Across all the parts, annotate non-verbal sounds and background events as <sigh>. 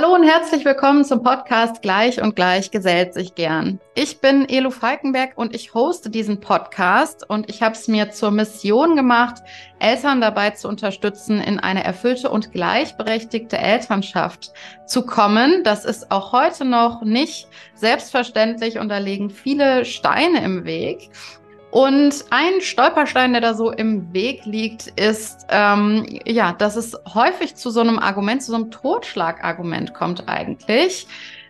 Hallo und herzlich willkommen zum Podcast Gleich und Gleich gesellt sich gern. Ich bin Elo Falkenberg und ich hoste diesen Podcast und ich habe es mir zur Mission gemacht, Eltern dabei zu unterstützen, in eine erfüllte und gleichberechtigte Elternschaft zu kommen. Das ist auch heute noch nicht selbstverständlich und da liegen viele Steine im Weg. Und ein Stolperstein, der da so im Weg liegt, ist, ähm, ja, dass es häufig zu so einem Argument, zu so einem Totschlagargument kommt eigentlich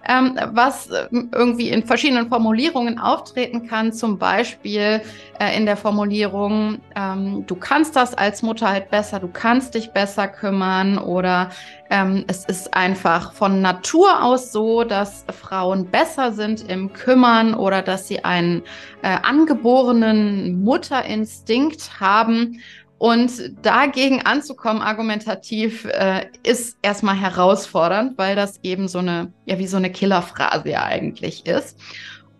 ähm, was äh, irgendwie in verschiedenen Formulierungen auftreten kann. Zum Beispiel äh, in der Formulierung, ähm, du kannst das als Mutter halt besser, du kannst dich besser kümmern oder ähm, es ist einfach von Natur aus so, dass Frauen besser sind im Kümmern oder dass sie einen äh, angeborenen Mutterinstinkt haben. Und dagegen anzukommen, argumentativ, äh, ist erstmal herausfordernd, weil das eben so eine, ja, wie so eine Killerphrase ja eigentlich ist.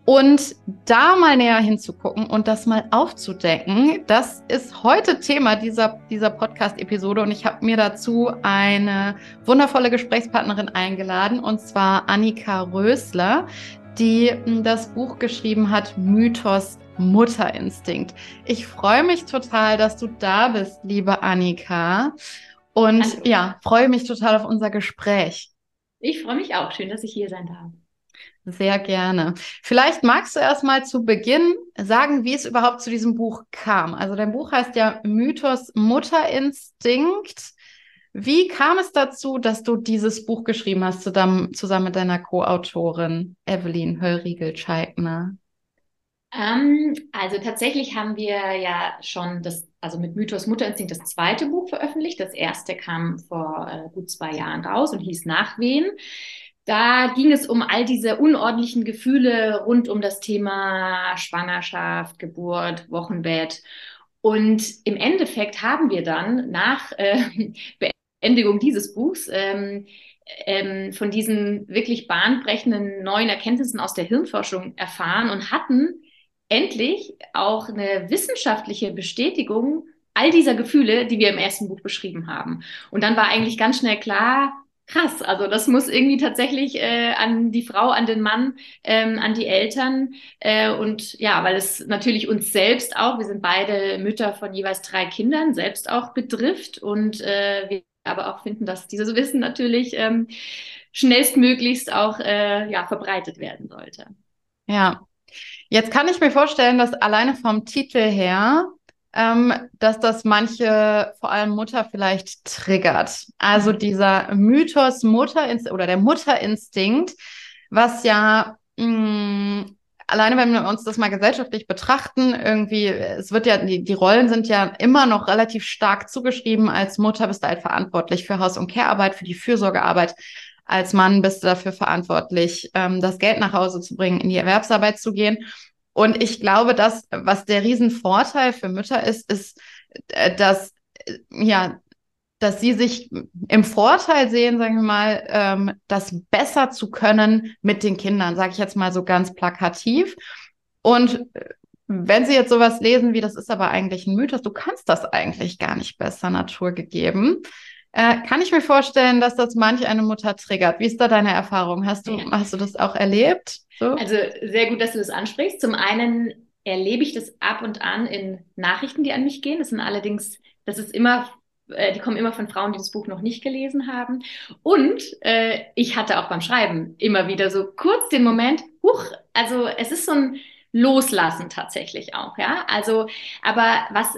Und da mal näher hinzugucken und das mal aufzudecken, das ist heute Thema dieser, dieser Podcast-Episode. Und ich habe mir dazu eine wundervolle Gesprächspartnerin eingeladen, und zwar Annika Rösler, die hm, das Buch geschrieben hat, Mythos Mutterinstinkt. Ich freue mich total, dass du da bist, liebe Annika. Und Hallo. ja, freue mich total auf unser Gespräch. Ich freue mich auch. Schön, dass ich hier sein darf. Sehr gerne. Vielleicht magst du erst mal zu Beginn sagen, wie es überhaupt zu diesem Buch kam. Also dein Buch heißt ja Mythos Mutterinstinkt. Wie kam es dazu, dass du dieses Buch geschrieben hast, zusammen, zusammen mit deiner Co-Autorin Evelyn Höllriegel-Scheibner? Ähm, also tatsächlich haben wir ja schon das, also mit Mythos Mutterinstinkt das zweite Buch veröffentlicht. Das erste kam vor äh, gut zwei Jahren raus und hieß Nachwehen. Da ging es um all diese unordentlichen Gefühle rund um das Thema Schwangerschaft, Geburt, Wochenbett. Und im Endeffekt haben wir dann nach äh, <laughs> Beendigung dieses Buchs ähm, ähm, von diesen wirklich bahnbrechenden neuen Erkenntnissen aus der Hirnforschung erfahren und hatten endlich auch eine wissenschaftliche Bestätigung all dieser Gefühle, die wir im ersten Buch beschrieben haben. Und dann war eigentlich ganz schnell klar, krass, also das muss irgendwie tatsächlich äh, an die Frau, an den Mann, ähm, an die Eltern äh, und ja, weil es natürlich uns selbst auch, wir sind beide Mütter von jeweils drei Kindern, selbst auch betrifft und äh, wir aber auch finden, dass dieses Wissen natürlich ähm, schnellstmöglichst auch äh, ja, verbreitet werden sollte. Ja, Jetzt kann ich mir vorstellen, dass alleine vom Titel her, ähm, dass das manche, vor allem Mutter, vielleicht triggert. Also mhm. dieser Mythos Mutterinstinkt oder der Mutterinstinkt, was ja mh, mm, alleine wenn wir uns das mal gesellschaftlich betrachten, irgendwie, es wird ja, die, die Rollen sind ja immer noch relativ stark zugeschrieben. Als Mutter bist du halt verantwortlich für Haus- und Care-Arbeit, für die Fürsorgearbeit als Mann bist du dafür verantwortlich, ähm, das Geld nach Hause zu bringen, in die Erwerbsarbeit zu gehen. Und ich glaube, dass, was der Riesenvorteil für Mütter ist, ist, äh, dass, äh, ja, dass sie sich im Vorteil sehen, sagen wir mal, ähm, das besser zu können mit den Kindern, sage ich jetzt mal so ganz plakativ. Und äh, wenn Sie jetzt sowas lesen wie, das ist aber eigentlich ein Mythos, du kannst das eigentlich gar nicht besser naturgegeben, äh, kann ich mir vorstellen, dass das manch eine Mutter triggert. Wie ist da deine Erfahrung? Hast du, ja. hast du das auch erlebt? So? Also sehr gut, dass du das ansprichst. Zum einen erlebe ich das ab und an in Nachrichten, die an mich gehen. Das sind allerdings, das ist immer äh, die kommen immer von Frauen, die das Buch noch nicht gelesen haben. Und äh, ich hatte auch beim Schreiben immer wieder so kurz den Moment, huch, also es ist so ein Loslassen tatsächlich auch, ja. Also, aber was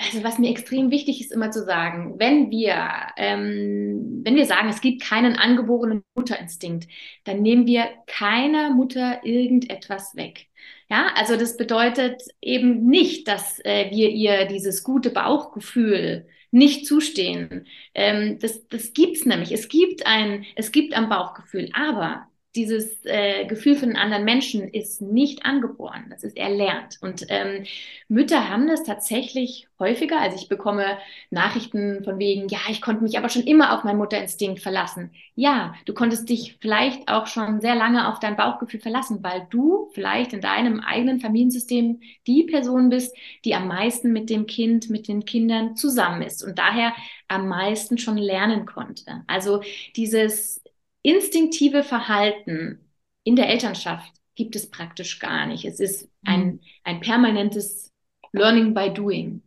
also was mir extrem wichtig ist, immer zu sagen, wenn wir, ähm, wenn wir sagen, es gibt keinen angeborenen Mutterinstinkt, dann nehmen wir keiner Mutter irgendetwas weg. Ja, also das bedeutet eben nicht, dass äh, wir ihr dieses gute Bauchgefühl nicht zustehen. Ähm, das, das gibt's nämlich. Es gibt ein, es gibt ein Bauchgefühl, aber dieses äh, Gefühl für einen anderen Menschen ist nicht angeboren, das ist erlernt. Und ähm, Mütter haben das tatsächlich häufiger. Also ich bekomme Nachrichten von wegen, ja, ich konnte mich aber schon immer auf meinen Mutterinstinkt verlassen. Ja, du konntest dich vielleicht auch schon sehr lange auf dein Bauchgefühl verlassen, weil du vielleicht in deinem eigenen Familiensystem die Person bist, die am meisten mit dem Kind, mit den Kindern zusammen ist und daher am meisten schon lernen konnte. Also dieses instinktive Verhalten in der Elternschaft gibt es praktisch gar nicht. Es ist ein, mhm. ein permanentes Learning by Doing.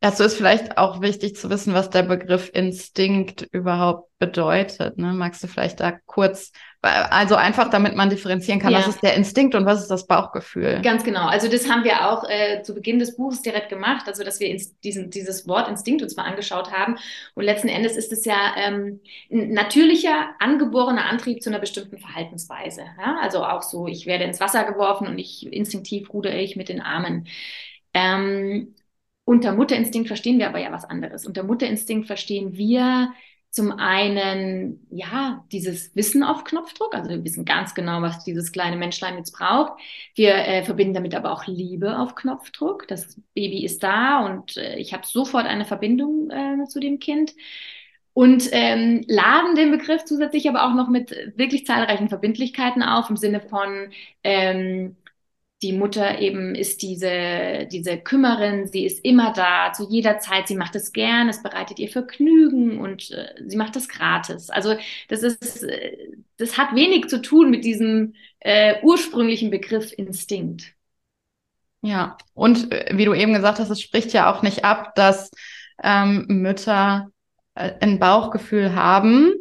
Dazu ist vielleicht auch wichtig zu wissen, was der Begriff Instinkt überhaupt bedeutet. Ne? Magst du vielleicht da kurz, also einfach damit man differenzieren kann, ja. was ist der Instinkt und was ist das Bauchgefühl? Ganz genau. Also das haben wir auch äh, zu Beginn des Buches direkt gemacht, also dass wir diesen, dieses Wort Instinkt uns mal angeschaut haben. Und letzten Endes ist es ja ähm, ein natürlicher, angeborener Antrieb zu einer bestimmten Verhaltensweise. Ja? Also auch so, ich werde ins Wasser geworfen und ich instinktiv rudere ich mit den Armen. Ähm, unter Mutterinstinkt verstehen wir aber ja was anderes. Unter Mutterinstinkt verstehen wir zum einen, ja, dieses Wissen auf Knopfdruck. Also wir wissen ganz genau, was dieses kleine Menschlein jetzt braucht. Wir äh, verbinden damit aber auch Liebe auf Knopfdruck. Das Baby ist da und äh, ich habe sofort eine Verbindung äh, zu dem Kind. Und ähm, laden den Begriff zusätzlich aber auch noch mit wirklich zahlreichen Verbindlichkeiten auf, im Sinne von, ähm, die Mutter eben ist diese, diese Kümmerin, sie ist immer da, zu jeder Zeit, sie macht es gern, es bereitet ihr Vergnügen und äh, sie macht es gratis. Also das ist, äh, das hat wenig zu tun mit diesem äh, ursprünglichen Begriff Instinkt. Ja, und äh, wie du eben gesagt hast, es spricht ja auch nicht ab, dass ähm, Mütter äh, ein Bauchgefühl haben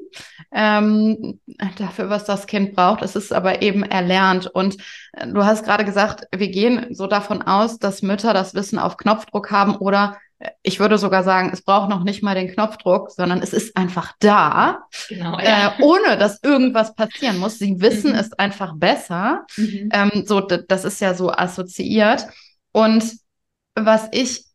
ähm, dafür, was das Kind braucht. Es ist aber eben erlernt. Und äh, du hast gerade gesagt, wir gehen so davon aus, dass Mütter das Wissen auf Knopfdruck haben oder äh, ich würde sogar sagen, es braucht noch nicht mal den Knopfdruck, sondern es ist einfach da, genau, ja. äh, ohne dass irgendwas passieren muss. Sie wissen mhm. es einfach besser. Mhm. Ähm, so, das ist ja so assoziiert. Und was ich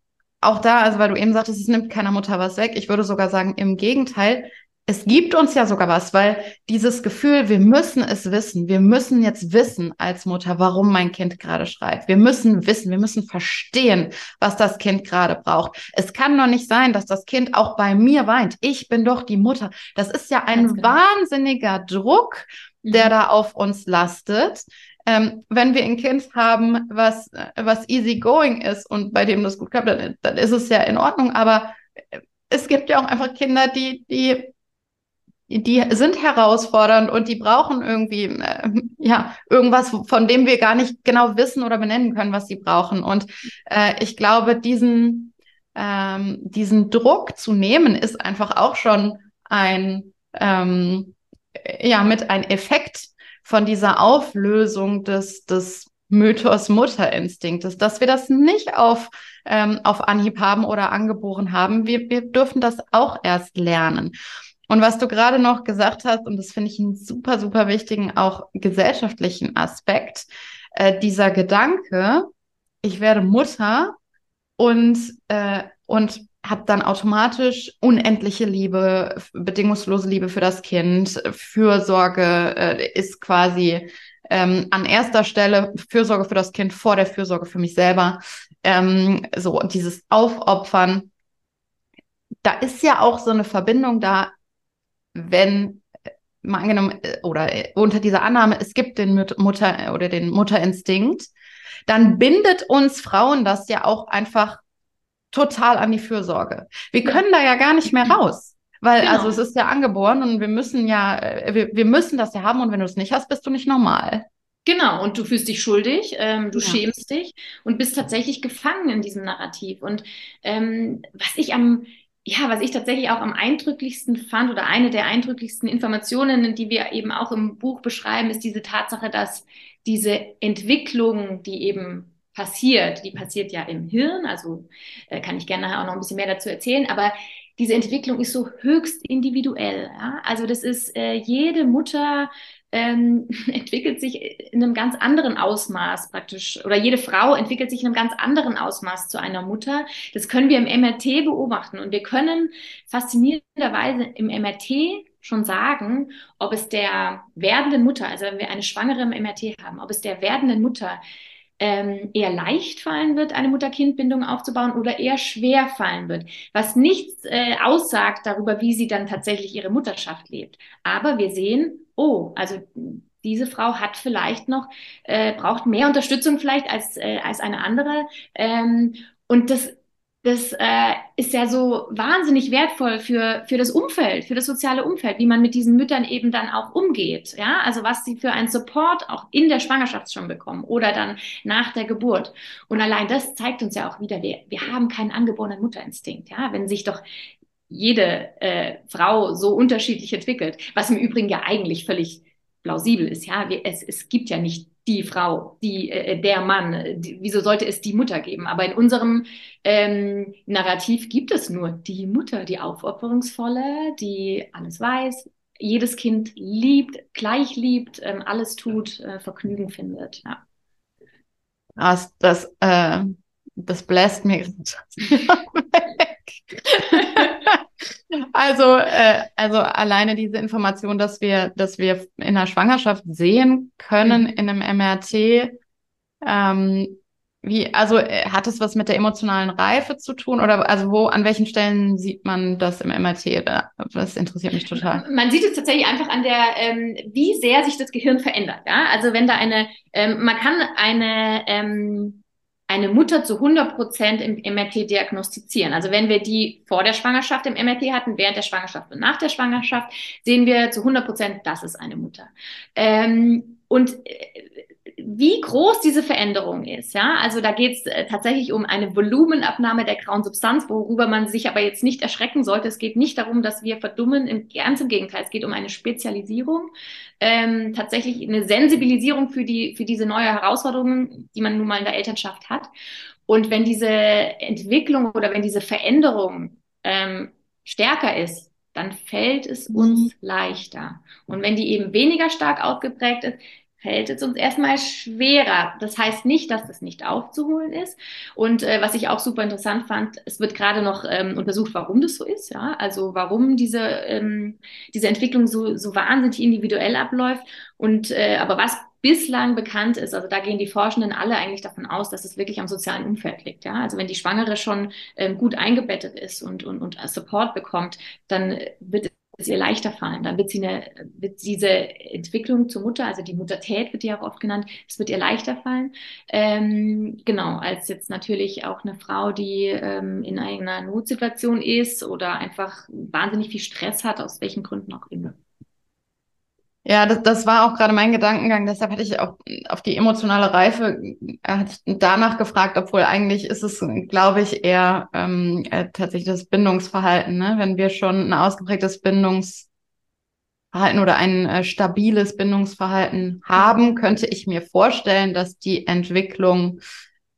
auch da, also weil du eben sagtest, es nimmt keiner Mutter was weg. Ich würde sogar sagen, im Gegenteil, es gibt uns ja sogar was, weil dieses Gefühl, wir müssen es wissen, wir müssen jetzt wissen als Mutter, warum mein Kind gerade schreit. Wir müssen wissen, wir müssen verstehen, was das Kind gerade braucht. Es kann doch nicht sein, dass das Kind auch bei mir weint. Ich bin doch die Mutter. Das ist ja ein genau. wahnsinniger Druck, der mhm. da auf uns lastet. Ähm, wenn wir ein Kind haben, was, was easy going ist und bei dem das gut klappt, dann, dann ist es ja in Ordnung. Aber es gibt ja auch einfach Kinder, die, die die sind herausfordernd und die brauchen irgendwie äh, ja irgendwas, von dem wir gar nicht genau wissen oder benennen können, was sie brauchen. Und äh, ich glaube, diesen ähm, diesen Druck zu nehmen, ist einfach auch schon ein ähm, ja mit ein Effekt von dieser Auflösung des, des Mythos Mutterinstinktes, dass wir das nicht auf, ähm, auf Anhieb haben oder angeboren haben. Wir, wir dürfen das auch erst lernen. Und was du gerade noch gesagt hast, und das finde ich einen super, super wichtigen, auch gesellschaftlichen Aspekt, äh, dieser Gedanke, ich werde Mutter und, äh, und habe dann automatisch unendliche Liebe, bedingungslose Liebe für das Kind. Fürsorge äh, ist quasi ähm, an erster Stelle Fürsorge für das Kind vor der Fürsorge für mich selber. Ähm, so dieses Aufopfern. Da ist ja auch so eine Verbindung da, wenn äh, mal angenommen äh, oder äh, unter dieser Annahme, es gibt den Mutter oder den Mutterinstinkt, dann bindet uns Frauen das ja auch einfach total an die Fürsorge. Wir können da ja gar nicht mehr raus. Weil, genau. also es ist ja angeboren und wir müssen ja, wir, wir müssen das ja haben und wenn du es nicht hast, bist du nicht normal. Genau, und du fühlst dich schuldig, ähm, du ja. schämst dich und bist tatsächlich gefangen in diesem Narrativ. Und ähm, was ich am, ja, was ich tatsächlich auch am eindrücklichsten fand oder eine der eindrücklichsten Informationen, die wir eben auch im Buch beschreiben, ist diese Tatsache, dass diese Entwicklung, die eben passiert, die passiert ja im Hirn, also äh, kann ich gerne nachher auch noch ein bisschen mehr dazu erzählen, aber diese Entwicklung ist so höchst individuell. Ja? Also das ist äh, jede Mutter ähm, <laughs> entwickelt sich in einem ganz anderen Ausmaß praktisch oder jede Frau entwickelt sich in einem ganz anderen Ausmaß zu einer Mutter. Das können wir im MRT beobachten und wir können faszinierenderweise im MRT schon sagen, ob es der werdenden Mutter, also wenn wir eine Schwangere im MRT haben, ob es der werdenden Mutter ähm, eher leicht fallen wird, eine Mutter-Kind-Bindung aufzubauen oder eher schwer fallen wird, was nichts äh, aussagt darüber, wie sie dann tatsächlich ihre Mutterschaft lebt. Aber wir sehen, oh, also diese Frau hat vielleicht noch, äh, braucht mehr Unterstützung vielleicht als, äh, als eine andere. Ähm, und das das äh, ist ja so wahnsinnig wertvoll für, für das Umfeld, für das soziale Umfeld, wie man mit diesen Müttern eben dann auch umgeht. Ja, also was sie für einen Support auch in der Schwangerschaft schon bekommen oder dann nach der Geburt. Und allein das zeigt uns ja auch wieder, wir, wir haben keinen angeborenen Mutterinstinkt. Ja, wenn sich doch jede äh, Frau so unterschiedlich entwickelt, was im Übrigen ja eigentlich völlig plausibel ist. Ja, es, es gibt ja nicht die Frau, die, äh, der Mann. Die, wieso sollte es die Mutter geben? Aber in unserem ähm, Narrativ gibt es nur die Mutter, die aufopferungsvolle, die alles weiß, jedes Kind liebt, gleich liebt, ähm, alles tut, äh, Vergnügen findet. Ja. Das, das, äh, das bläst mir <laughs> <laughs> Also, äh, also alleine diese Information, dass wir, dass wir in der Schwangerschaft sehen können mhm. in einem MRT, ähm, wie, also äh, hat es was mit der emotionalen Reife zu tun oder also wo, an welchen Stellen sieht man das im MRT? Das interessiert mich total. Man sieht es tatsächlich einfach an der, ähm, wie sehr sich das Gehirn verändert. Ja? Also wenn da eine, ähm, man kann eine ähm, eine Mutter zu 100 Prozent im MRT diagnostizieren. Also wenn wir die vor der Schwangerschaft im MRT hatten, während der Schwangerschaft und nach der Schwangerschaft, sehen wir zu 100 Prozent, das ist eine Mutter. Ähm, und äh, wie groß diese Veränderung ist. Ja, also da geht es äh, tatsächlich um eine Volumenabnahme der grauen Substanz, worüber man sich aber jetzt nicht erschrecken sollte. Es geht nicht darum, dass wir verdummen, im, ganz im Gegenteil, es geht um eine Spezialisierung, ähm, tatsächlich eine Sensibilisierung für die für diese neue Herausforderungen, die man nun mal in der Elternschaft hat. Und wenn diese Entwicklung oder wenn diese Veränderung ähm, stärker ist, dann fällt es uns mhm. leichter. Und wenn die eben weniger stark ausgeprägt ist, fällt es uns erstmal schwerer. Das heißt nicht, dass das nicht aufzuholen ist. Und äh, was ich auch super interessant fand, es wird gerade noch ähm, untersucht, warum das so ist. Ja, also warum diese ähm, diese Entwicklung so so wahnsinnig individuell abläuft. Und äh, aber was bislang bekannt ist, also da gehen die Forschenden alle eigentlich davon aus, dass es wirklich am sozialen Umfeld liegt. Ja, also wenn die Schwangere schon ähm, gut eingebettet ist und und und Support bekommt, dann wird es ihr leichter fallen. Dann wird sie eine, wird diese Entwicklung zur Mutter, also die Muttertät wird ja auch oft genannt, es wird ihr leichter fallen. Ähm, genau, als jetzt natürlich auch eine Frau, die ähm, in einer Notsituation ist oder einfach wahnsinnig viel Stress hat, aus welchen Gründen auch immer. Ja, das, das war auch gerade mein Gedankengang. Deshalb hatte ich auch auf die emotionale Reife äh, hatte ich danach gefragt, obwohl eigentlich ist es, glaube ich, eher ähm, äh, tatsächlich das Bindungsverhalten. Ne? Wenn wir schon ein ausgeprägtes Bindungsverhalten oder ein äh, stabiles Bindungsverhalten haben, könnte ich mir vorstellen, dass die Entwicklung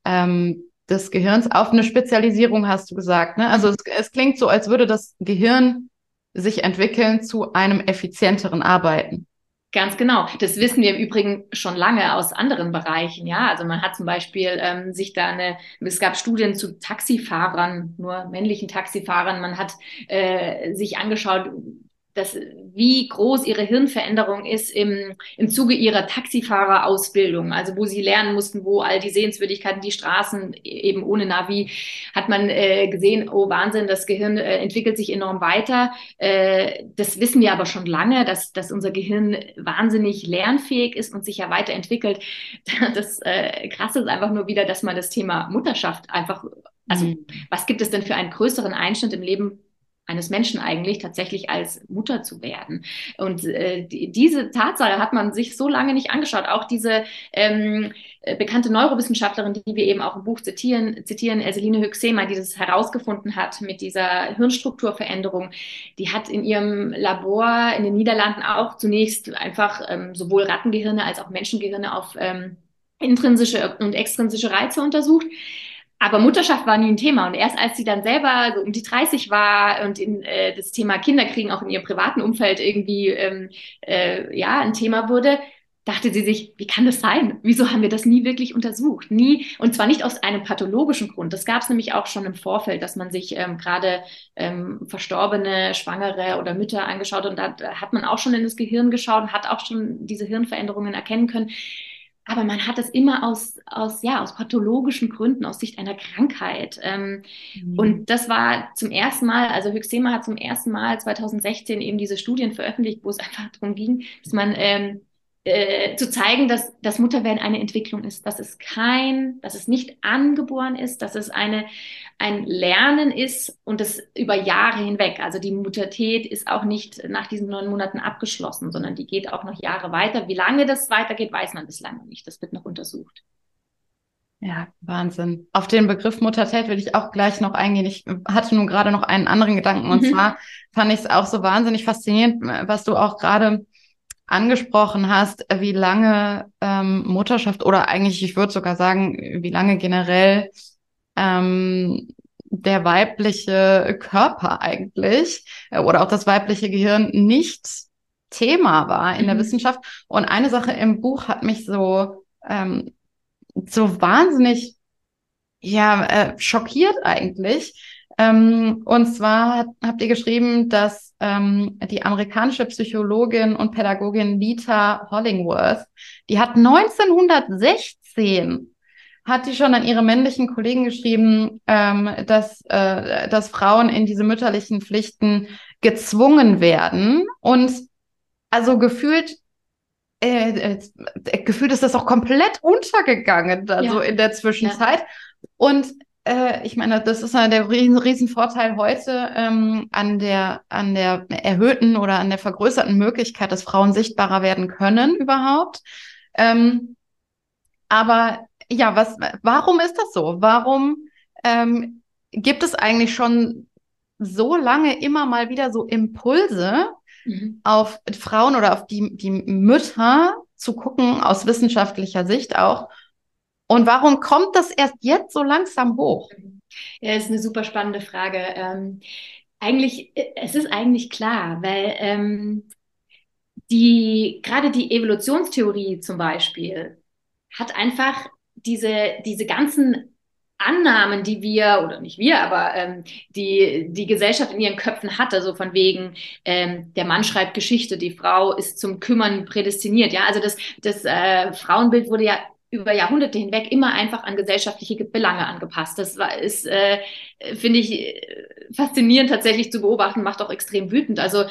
ähm, des Gehirns auf eine Spezialisierung, hast du gesagt. Ne? Also es, es klingt so, als würde das Gehirn sich entwickeln zu einem effizienteren Arbeiten. Ganz genau. Das wissen wir im Übrigen schon lange aus anderen Bereichen. Ja, also man hat zum Beispiel ähm, sich da eine, es gab Studien zu Taxifahrern, nur männlichen Taxifahrern. Man hat äh, sich angeschaut, dass, wie groß ihre Hirnveränderung ist im, im Zuge ihrer Taxifahrerausbildung, also wo sie lernen mussten, wo all die Sehenswürdigkeiten, die Straßen eben ohne Navi, hat man äh, gesehen, oh Wahnsinn, das Gehirn äh, entwickelt sich enorm weiter. Äh, das wissen wir aber schon lange, dass, dass unser Gehirn wahnsinnig lernfähig ist und sich ja weiterentwickelt. <laughs> Das äh, Krasse ist einfach nur wieder, dass man das Thema Mutterschaft einfach, also mhm. was gibt es denn für einen größeren Einschnitt im Leben eines Menschen eigentlich tatsächlich als Mutter zu werden. Und äh, die, diese Tatsache hat man sich so lange nicht angeschaut. Auch diese ähm, äh, bekannte Neurowissenschaftlerin, die wir eben auch im Buch zitieren, zitieren Erseline Höxema, die das herausgefunden hat mit dieser Hirnstrukturveränderung, die hat in ihrem Labor in den Niederlanden auch zunächst einfach ähm, sowohl Rattengehirne als auch Menschengehirne auf ähm, intrinsische und extrinsische Reize untersucht. Aber Mutterschaft war nie ein Thema. Und erst als sie dann selber so um die 30 war und in, äh, das Thema Kinderkriegen auch in ihrem privaten Umfeld irgendwie ähm, äh, ja ein Thema wurde, dachte sie sich, wie kann das sein? Wieso haben wir das nie wirklich untersucht? Nie, und zwar nicht aus einem pathologischen Grund. Das gab es nämlich auch schon im Vorfeld, dass man sich ähm, gerade ähm, verstorbene, Schwangere oder Mütter angeschaut und da hat man auch schon in das Gehirn geschaut und hat auch schon diese Hirnveränderungen erkennen können. Aber man hat es immer aus, aus, ja, aus pathologischen Gründen, aus Sicht einer Krankheit. Ähm, mhm. Und das war zum ersten Mal, also Hyxema hat zum ersten Mal 2016 eben diese Studien veröffentlicht, wo es einfach darum ging, dass man ähm, äh, zu zeigen, dass das Mutterwerden eine Entwicklung ist, dass es kein, dass es nicht angeboren ist, dass es eine, ein Lernen ist und das über Jahre hinweg. Also die Muttertät ist auch nicht nach diesen neun Monaten abgeschlossen, sondern die geht auch noch Jahre weiter. Wie lange das weitergeht, weiß man bislang noch nicht. Das wird noch untersucht. Ja, Wahnsinn. Auf den Begriff Muttertät will ich auch gleich noch eingehen. Ich hatte nun gerade noch einen anderen Gedanken und mhm. zwar fand ich es auch so wahnsinnig faszinierend, was du auch gerade angesprochen hast, wie lange ähm, Mutterschaft oder eigentlich, ich würde sogar sagen, wie lange generell ähm, der weibliche Körper eigentlich äh, oder auch das weibliche Gehirn nicht Thema war in mhm. der Wissenschaft. Und eine Sache im Buch hat mich so, ähm, so wahnsinnig ja, äh, schockiert eigentlich. Ähm, und zwar habt ihr geschrieben, dass ähm, die amerikanische Psychologin und Pädagogin Lita Hollingworth, die hat 1916 hat die schon an ihre männlichen Kollegen geschrieben, ähm, dass, äh, dass Frauen in diese mütterlichen Pflichten gezwungen werden. Und also gefühlt, äh, äh, gefühlt ist das auch komplett untergegangen, also ja. in der Zwischenzeit. Ja. Und äh, ich meine, das ist ja der riesen, riesen Vorteil heute ähm, an der an der erhöhten oder an der vergrößerten Möglichkeit, dass Frauen sichtbarer werden können überhaupt. Ähm, aber ja, was, warum ist das so? Warum ähm, gibt es eigentlich schon so lange immer mal wieder so Impulse mhm. auf Frauen oder auf die, die Mütter zu gucken, aus wissenschaftlicher Sicht auch? Und warum kommt das erst jetzt so langsam hoch? Ja, ist eine super spannende Frage. Ähm, eigentlich, es ist eigentlich klar, weil ähm, die, gerade die Evolutionstheorie zum Beispiel hat einfach diese, diese ganzen Annahmen, die wir, oder nicht wir, aber ähm, die, die Gesellschaft in ihren Köpfen hatte, so von wegen, ähm, der Mann schreibt Geschichte, die Frau ist zum Kümmern prädestiniert. Ja, also das, das äh, Frauenbild wurde ja über Jahrhunderte hinweg immer einfach an gesellschaftliche Belange angepasst. Das war, ist, äh, finde ich, äh, faszinierend tatsächlich zu beobachten, macht auch extrem wütend. Also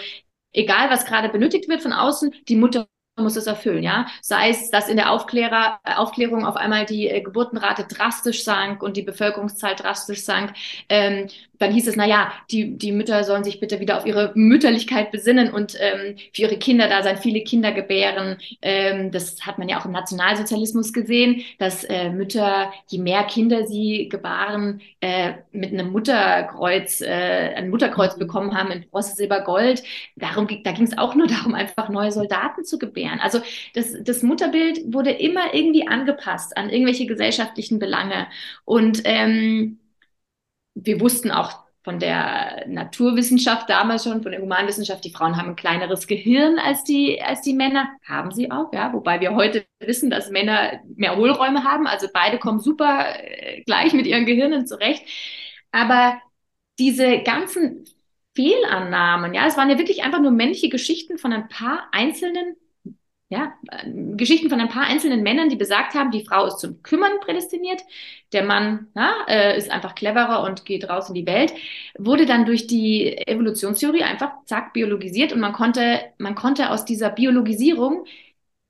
egal, was gerade benötigt wird von außen, die Mutter muss es erfüllen, ja. Sei es, dass in der Aufklärer, äh, Aufklärung auf einmal die äh, Geburtenrate drastisch sank und die Bevölkerungszahl drastisch sank. Ähm, dann hieß es, na ja, die, die Mütter sollen sich bitte wieder auf ihre Mütterlichkeit besinnen und ähm, für ihre Kinder da sein, viele Kinder gebären. Ähm, das hat man ja auch im Nationalsozialismus gesehen, dass äh, Mütter, je mehr Kinder sie gebaren, äh, mit einem Mutterkreuz, äh, ein Mutterkreuz mhm. bekommen haben in Bronze, Silber, Gold. Darum, da ging es auch nur darum, einfach neue Soldaten zu gebären. Also das, das Mutterbild wurde immer irgendwie angepasst an irgendwelche gesellschaftlichen Belange. Und ähm, wir wussten auch von der Naturwissenschaft damals schon, von der Humanwissenschaft, die Frauen haben ein kleineres Gehirn als die, als die Männer. Haben sie auch, ja. Wobei wir heute wissen, dass Männer mehr Hohlräume haben. Also beide kommen super äh, gleich mit ihren Gehirnen zurecht. Aber diese ganzen Fehlannahmen, ja, es waren ja wirklich einfach nur männliche Geschichten von ein paar einzelnen ja, Geschichten von ein paar einzelnen Männern, die besagt haben, die Frau ist zum Kümmern prädestiniert, der Mann ja, äh, ist einfach cleverer und geht raus in die Welt, wurde dann durch die Evolutionstheorie einfach zack biologisiert und man konnte, man konnte aus dieser Biologisierung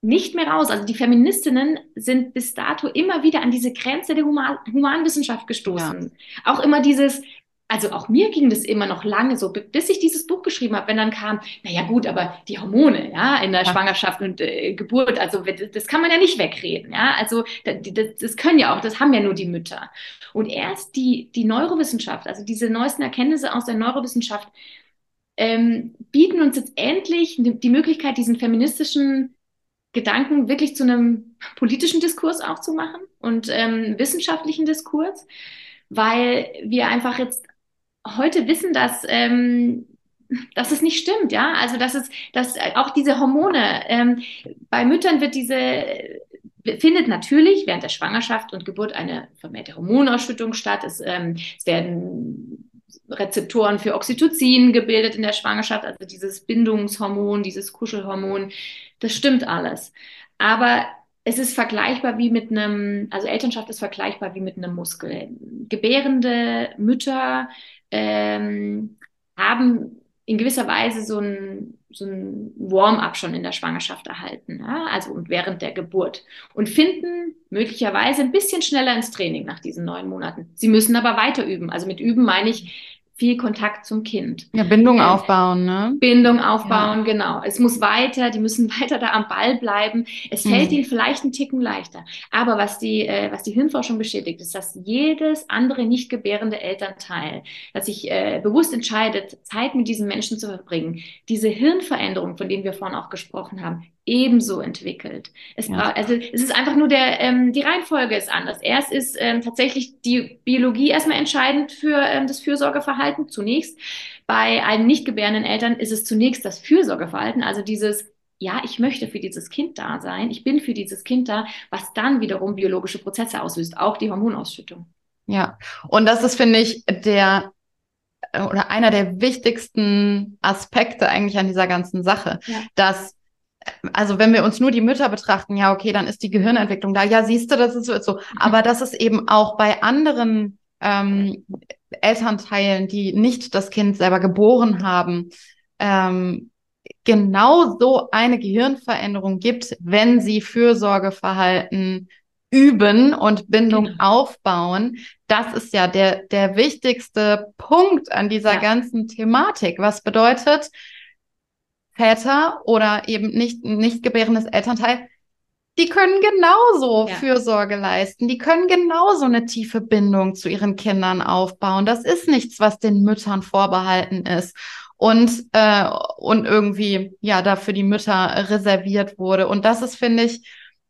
nicht mehr raus. Also die Feministinnen sind bis dato immer wieder an diese Grenze der Human Humanwissenschaft gestoßen. Ja. Auch immer dieses, also auch mir ging das immer noch lange so, bis ich dieses Buch geschrieben habe, wenn dann kam, naja gut, aber die Hormone, ja, in der ja. Schwangerschaft und äh, Geburt, also das kann man ja nicht wegreden, ja, also das, das, können ja auch, das haben ja nur die Mütter. Und erst die, die Neurowissenschaft, also diese neuesten Erkenntnisse aus der Neurowissenschaft, ähm, bieten uns jetzt endlich die Möglichkeit, diesen feministischen Gedanken wirklich zu einem politischen Diskurs auch zu machen und ähm, wissenschaftlichen Diskurs, weil wir einfach jetzt heute wissen, dass, ähm, dass es nicht stimmt, ja. Also dass es, dass auch diese Hormone, ähm, bei Müttern wird diese findet natürlich während der Schwangerschaft und Geburt eine vermehrte Hormonausschüttung statt. Es, ähm, es werden Rezeptoren für Oxytocin gebildet in der Schwangerschaft, also dieses Bindungshormon, dieses Kuschelhormon. Das stimmt alles. Aber es ist vergleichbar wie mit einem, also Elternschaft ist vergleichbar wie mit einem Muskel. Gebärende Mütter ähm, haben in gewisser Weise so ein, so ein Warm-up schon in der Schwangerschaft erhalten, ja? also und während der Geburt und finden möglicherweise ein bisschen schneller ins Training nach diesen neun Monaten. Sie müssen aber weiter üben. Also mit üben meine ich viel Kontakt zum Kind. Ja, Bindung äh, aufbauen, ne? Bindung aufbauen, ja. genau. Es muss weiter, die müssen <laughs> weiter da am Ball bleiben. Es fällt mhm. ihnen vielleicht einen Ticken leichter. Aber was die, äh, was die Hirnforschung bestätigt, ist, dass jedes andere nicht gebärende Elternteil, das sich äh, bewusst entscheidet, Zeit mit diesen Menschen zu verbringen, diese Hirnveränderung, von denen wir vorhin auch gesprochen haben, ebenso entwickelt. Es, ja. also, es ist einfach nur der, ähm, die Reihenfolge ist anders. Erst ist ähm, tatsächlich die Biologie erstmal entscheidend für ähm, das Fürsorgeverhalten zunächst. Bei allen nicht gebärenden Eltern ist es zunächst das Fürsorgeverhalten, also dieses ja, ich möchte für dieses Kind da sein, ich bin für dieses Kind da, was dann wiederum biologische Prozesse auslöst, auch die Hormonausschüttung. Ja, und das ist, finde ich, der oder einer der wichtigsten Aspekte eigentlich an dieser ganzen Sache, ja. dass also wenn wir uns nur die Mütter betrachten, ja, okay, dann ist die Gehirnentwicklung da. Ja, siehst du, das ist so. Mhm. Aber das ist eben auch bei anderen ähm, Elternteilen, die nicht das Kind selber geboren haben, ähm, genau so eine Gehirnveränderung gibt, wenn sie Fürsorgeverhalten üben und Bindung genau. aufbauen. Das ist ja der, der wichtigste Punkt an dieser ja. ganzen Thematik. Was bedeutet, Väter oder eben nicht, nicht gebärendes Elternteil, die können genauso ja. Fürsorge leisten. Die können genauso eine tiefe Bindung zu ihren Kindern aufbauen. Das ist nichts, was den Müttern vorbehalten ist und, äh, und irgendwie, ja, dafür die Mütter reserviert wurde. Und das ist, finde ich,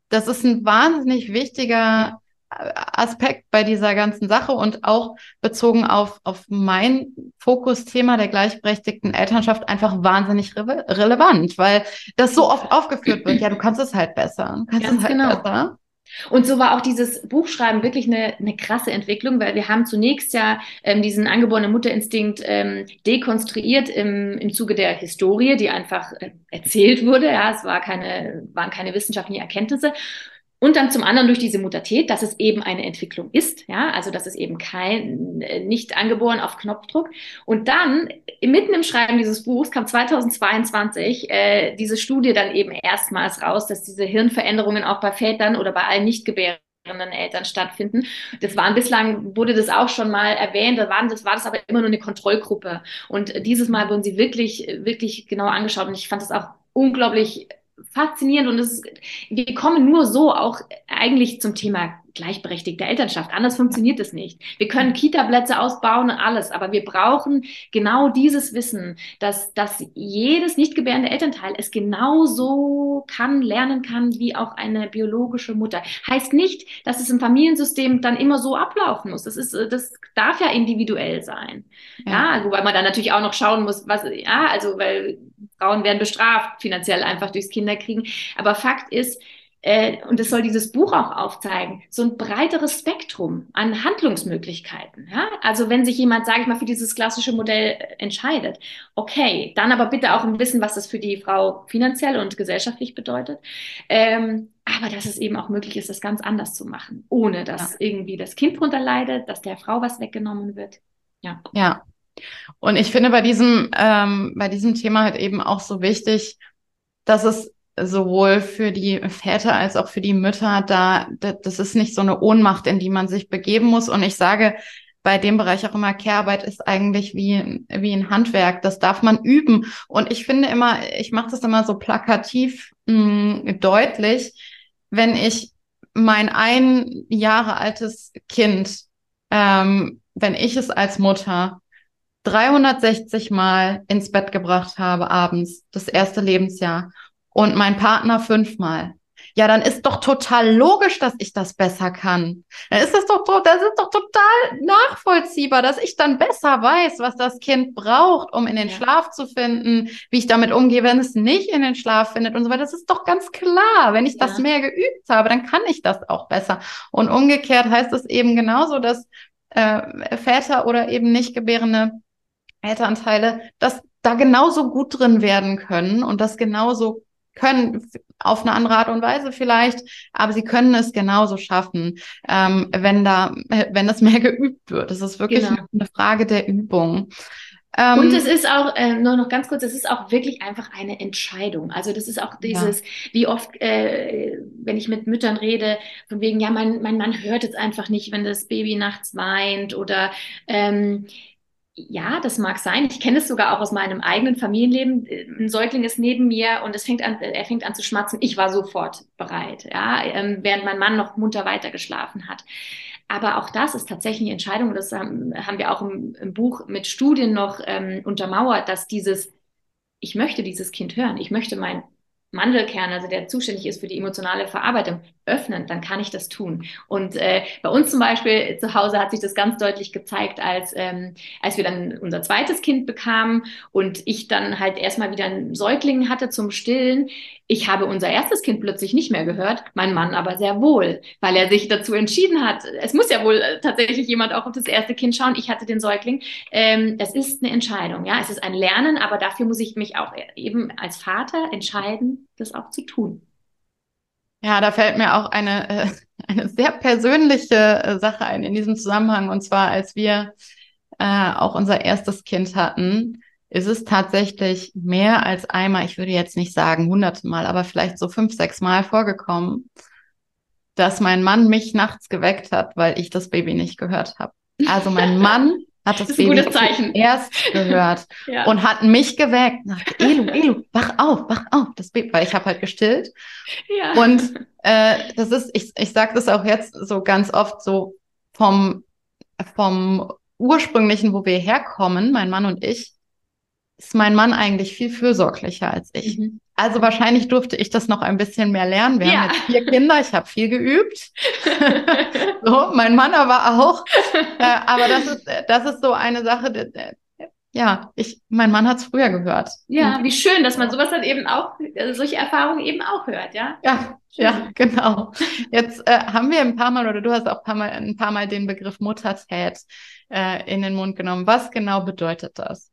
das ist ein wahnsinnig wichtiger Aspekt bei dieser ganzen Sache und auch bezogen auf, auf mein Fokusthema der gleichberechtigten Elternschaft einfach wahnsinnig re relevant, weil das so oft aufgeführt wird. Ja, du kannst es halt besser. Kannst Ganz es halt genau. besser. Und so war auch dieses Buchschreiben wirklich eine, eine krasse Entwicklung, weil wir haben zunächst ja ähm, diesen angeborenen Mutterinstinkt ähm, dekonstruiert im, im Zuge der Historie, die einfach äh, erzählt wurde. Ja, es war keine, waren keine wissenschaftlichen Erkenntnisse. Und dann zum anderen durch diese Mutatät, dass es eben eine Entwicklung ist, ja, also dass es eben kein, äh, nicht angeboren auf Knopfdruck. Und dann, mitten im Schreiben dieses Buchs, kam 2022 äh, diese Studie dann eben erstmals raus, dass diese Hirnveränderungen auch bei Vätern oder bei allen nicht gebärenden Eltern stattfinden. Das waren bislang, wurde das auch schon mal erwähnt, da waren, das war das aber immer nur eine Kontrollgruppe. Und dieses Mal wurden sie wirklich, wirklich genau angeschaut und ich fand das auch unglaublich faszinierend und es wir kommen nur so auch eigentlich zum Thema gleichberechtigte Elternschaft. Anders funktioniert es nicht. Wir können Kita-Plätze ausbauen und alles, aber wir brauchen genau dieses Wissen, dass, dass jedes nicht gebärende Elternteil es genauso kann, lernen kann, wie auch eine biologische Mutter. Heißt nicht, dass es im Familiensystem dann immer so ablaufen muss. Das ist, das darf ja individuell sein. Ja, ja wobei man dann natürlich auch noch schauen muss, was, ja, also, weil Frauen werden bestraft finanziell einfach durchs Kinderkriegen. Aber Fakt ist, äh, und das soll dieses Buch auch aufzeigen, so ein breiteres Spektrum an Handlungsmöglichkeiten. Ja? Also wenn sich jemand, sage ich mal, für dieses klassische Modell entscheidet, okay, dann aber bitte auch ein Wissen, was das für die Frau finanziell und gesellschaftlich bedeutet. Ähm, aber dass es eben auch möglich ist, das ganz anders zu machen, ohne dass ja. irgendwie das Kind drunter leidet, dass der Frau was weggenommen wird. Ja. Ja. Und ich finde bei diesem, ähm, bei diesem Thema halt eben auch so wichtig, dass es sowohl für die Väter als auch für die Mütter da, das ist nicht so eine Ohnmacht, in die man sich begeben muss. Und ich sage bei dem Bereich auch immer, Care-Arbeit ist eigentlich wie, wie ein Handwerk. Das darf man üben. Und ich finde immer, ich mache das immer so plakativ mh, hm, deutlich, wenn ich mein ein Jahre altes Kind, ähm, wenn ich es als Mutter 360 Mal ins Bett gebracht habe abends, das erste Lebensjahr und mein Partner fünfmal. Ja, dann ist doch total logisch, dass ich das besser kann. Dann ist das doch, das ist doch total nachvollziehbar, dass ich dann besser weiß, was das Kind braucht, um in den ja. Schlaf zu finden, wie ich damit umgehe, wenn es nicht in den Schlaf findet und so weiter. Das ist doch ganz klar. Wenn ich ja. das mehr geübt habe, dann kann ich das auch besser. Und umgekehrt heißt es eben genauso, dass äh, Väter oder eben nicht gebärende Elternteile, dass da genauso gut drin werden können und das genauso können auf eine andere Art und Weise vielleicht, aber sie können es genauso schaffen, ähm, wenn da, <laughs> wenn das mehr geübt wird. Es ist wirklich genau. eine Frage der Übung. Ähm, und es ist auch, äh, nur noch ganz kurz, es ist auch wirklich einfach eine Entscheidung. Also das ist auch dieses, ja. wie oft, äh, wenn ich mit Müttern rede, von wegen, ja, mein, mein Mann hört jetzt einfach nicht, wenn das Baby nachts weint oder ähm, ja, das mag sein. Ich kenne es sogar auch aus meinem eigenen Familienleben. Ein Säugling ist neben mir und es fängt an, er fängt an zu schmatzen. Ich war sofort bereit, ja, ähm, während mein Mann noch munter weitergeschlafen hat. Aber auch das ist tatsächlich eine Entscheidung. Das haben, wir auch im, im, Buch mit Studien noch ähm, untermauert, dass dieses, ich möchte dieses Kind hören, ich möchte mein Mandelkern, also der zuständig ist für die emotionale Verarbeitung, öffnen, dann kann ich das tun. Und äh, bei uns zum Beispiel zu Hause hat sich das ganz deutlich gezeigt, als, ähm, als wir dann unser zweites Kind bekamen und ich dann halt erstmal wieder einen Säugling hatte zum Stillen. Ich habe unser erstes Kind plötzlich nicht mehr gehört, mein Mann aber sehr wohl, weil er sich dazu entschieden hat. Es muss ja wohl äh, tatsächlich jemand auch auf das erste Kind schauen. Ich hatte den Säugling. Ähm, es ist eine Entscheidung, ja. Es ist ein Lernen, aber dafür muss ich mich auch eben als Vater entscheiden, das auch zu tun. Ja, da fällt mir auch eine, äh, <laughs> eine sehr persönliche äh, Sache ein in diesem Zusammenhang. Und zwar, als wir äh, auch unser erstes Kind hatten, ist es tatsächlich mehr als einmal, ich würde jetzt nicht sagen hunderte Mal, aber vielleicht so fünf, sechs Mal vorgekommen, dass mein Mann mich nachts geweckt hat, weil ich das Baby nicht gehört habe. Also mein <laughs> Mann hat das, das Baby erst <laughs> gehört ja. und hat mich geweckt. Dachte, Elu, Elu, wach auf, wach auf, das Baby, weil ich habe halt gestillt. Ja. Und äh, das ist, ich, ich sage das auch jetzt so ganz oft so vom, vom ursprünglichen, wo wir herkommen, mein Mann und ich, ist mein Mann eigentlich viel fürsorglicher als ich. Mhm. Also wahrscheinlich durfte ich das noch ein bisschen mehr lernen. Wir ja. haben jetzt vier Kinder, ich habe viel geübt. <laughs> so, mein Mann aber auch. Äh, aber das ist, das ist so eine Sache, ja, ich, mein Mann hat es früher gehört. Ja, wie schön, dass man sowas dann eben auch, also solche Erfahrungen eben auch hört, ja? Ja, ja, genau. Jetzt äh, haben wir ein paar Mal, oder du hast auch ein paar Mal, ein paar Mal den Begriff Muttertät äh, in den Mund genommen. Was genau bedeutet das?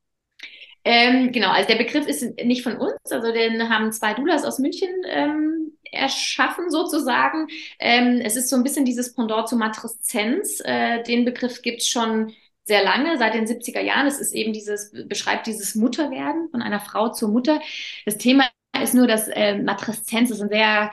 Ähm, genau, also der Begriff ist nicht von uns, also den haben zwei Doulas aus München ähm, erschaffen sozusagen. Ähm, es ist so ein bisschen dieses Pendant zur Matreszenz. Äh, den Begriff gibt es schon sehr lange, seit den 70er Jahren. Es ist eben dieses, beschreibt dieses Mutterwerden von einer Frau zur Mutter. Das Thema ist nur, dass äh, Matreszenz ist ein sehr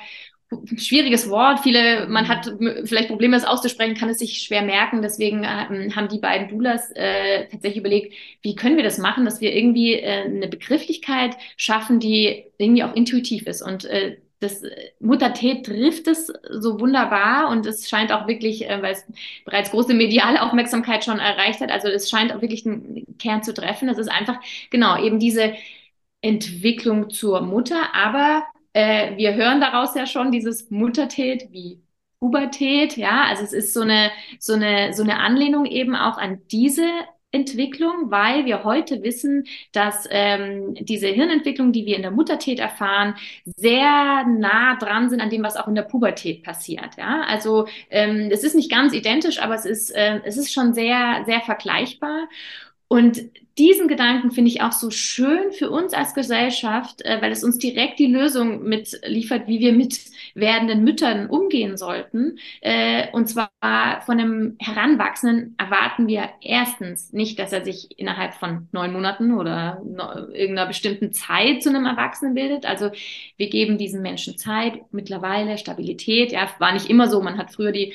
schwieriges Wort. Viele, man hat vielleicht Probleme, es auszusprechen, kann es sich schwer merken. Deswegen äh, haben die beiden Doulas äh, tatsächlich überlegt, wie können wir das machen, dass wir irgendwie äh, eine Begrifflichkeit schaffen, die irgendwie auch intuitiv ist. Und äh, das Muttertät trifft es so wunderbar und es scheint auch wirklich, äh, weil es bereits große mediale Aufmerksamkeit schon erreicht hat, also es scheint auch wirklich einen Kern zu treffen. Es ist einfach, genau, eben diese Entwicklung zur Mutter, aber äh, wir hören daraus ja schon dieses Muttertät wie Pubertät, ja, also es ist so eine, so eine, so eine Anlehnung eben auch an diese Entwicklung, weil wir heute wissen, dass ähm, diese Hirnentwicklung, die wir in der Muttertät erfahren, sehr nah dran sind an dem, was auch in der Pubertät passiert. Ja, also ähm, es ist nicht ganz identisch, aber es ist äh, es ist schon sehr sehr vergleichbar. Und diesen Gedanken finde ich auch so schön für uns als Gesellschaft, äh, weil es uns direkt die Lösung mitliefert, wie wir mit werdenden Müttern umgehen sollten. Äh, und zwar von einem Heranwachsenden erwarten wir erstens nicht, dass er sich innerhalb von neun Monaten oder irgendeiner bestimmten Zeit zu einem Erwachsenen bildet. Also wir geben diesen Menschen Zeit, mittlerweile Stabilität. Ja, war nicht immer so. Man hat früher die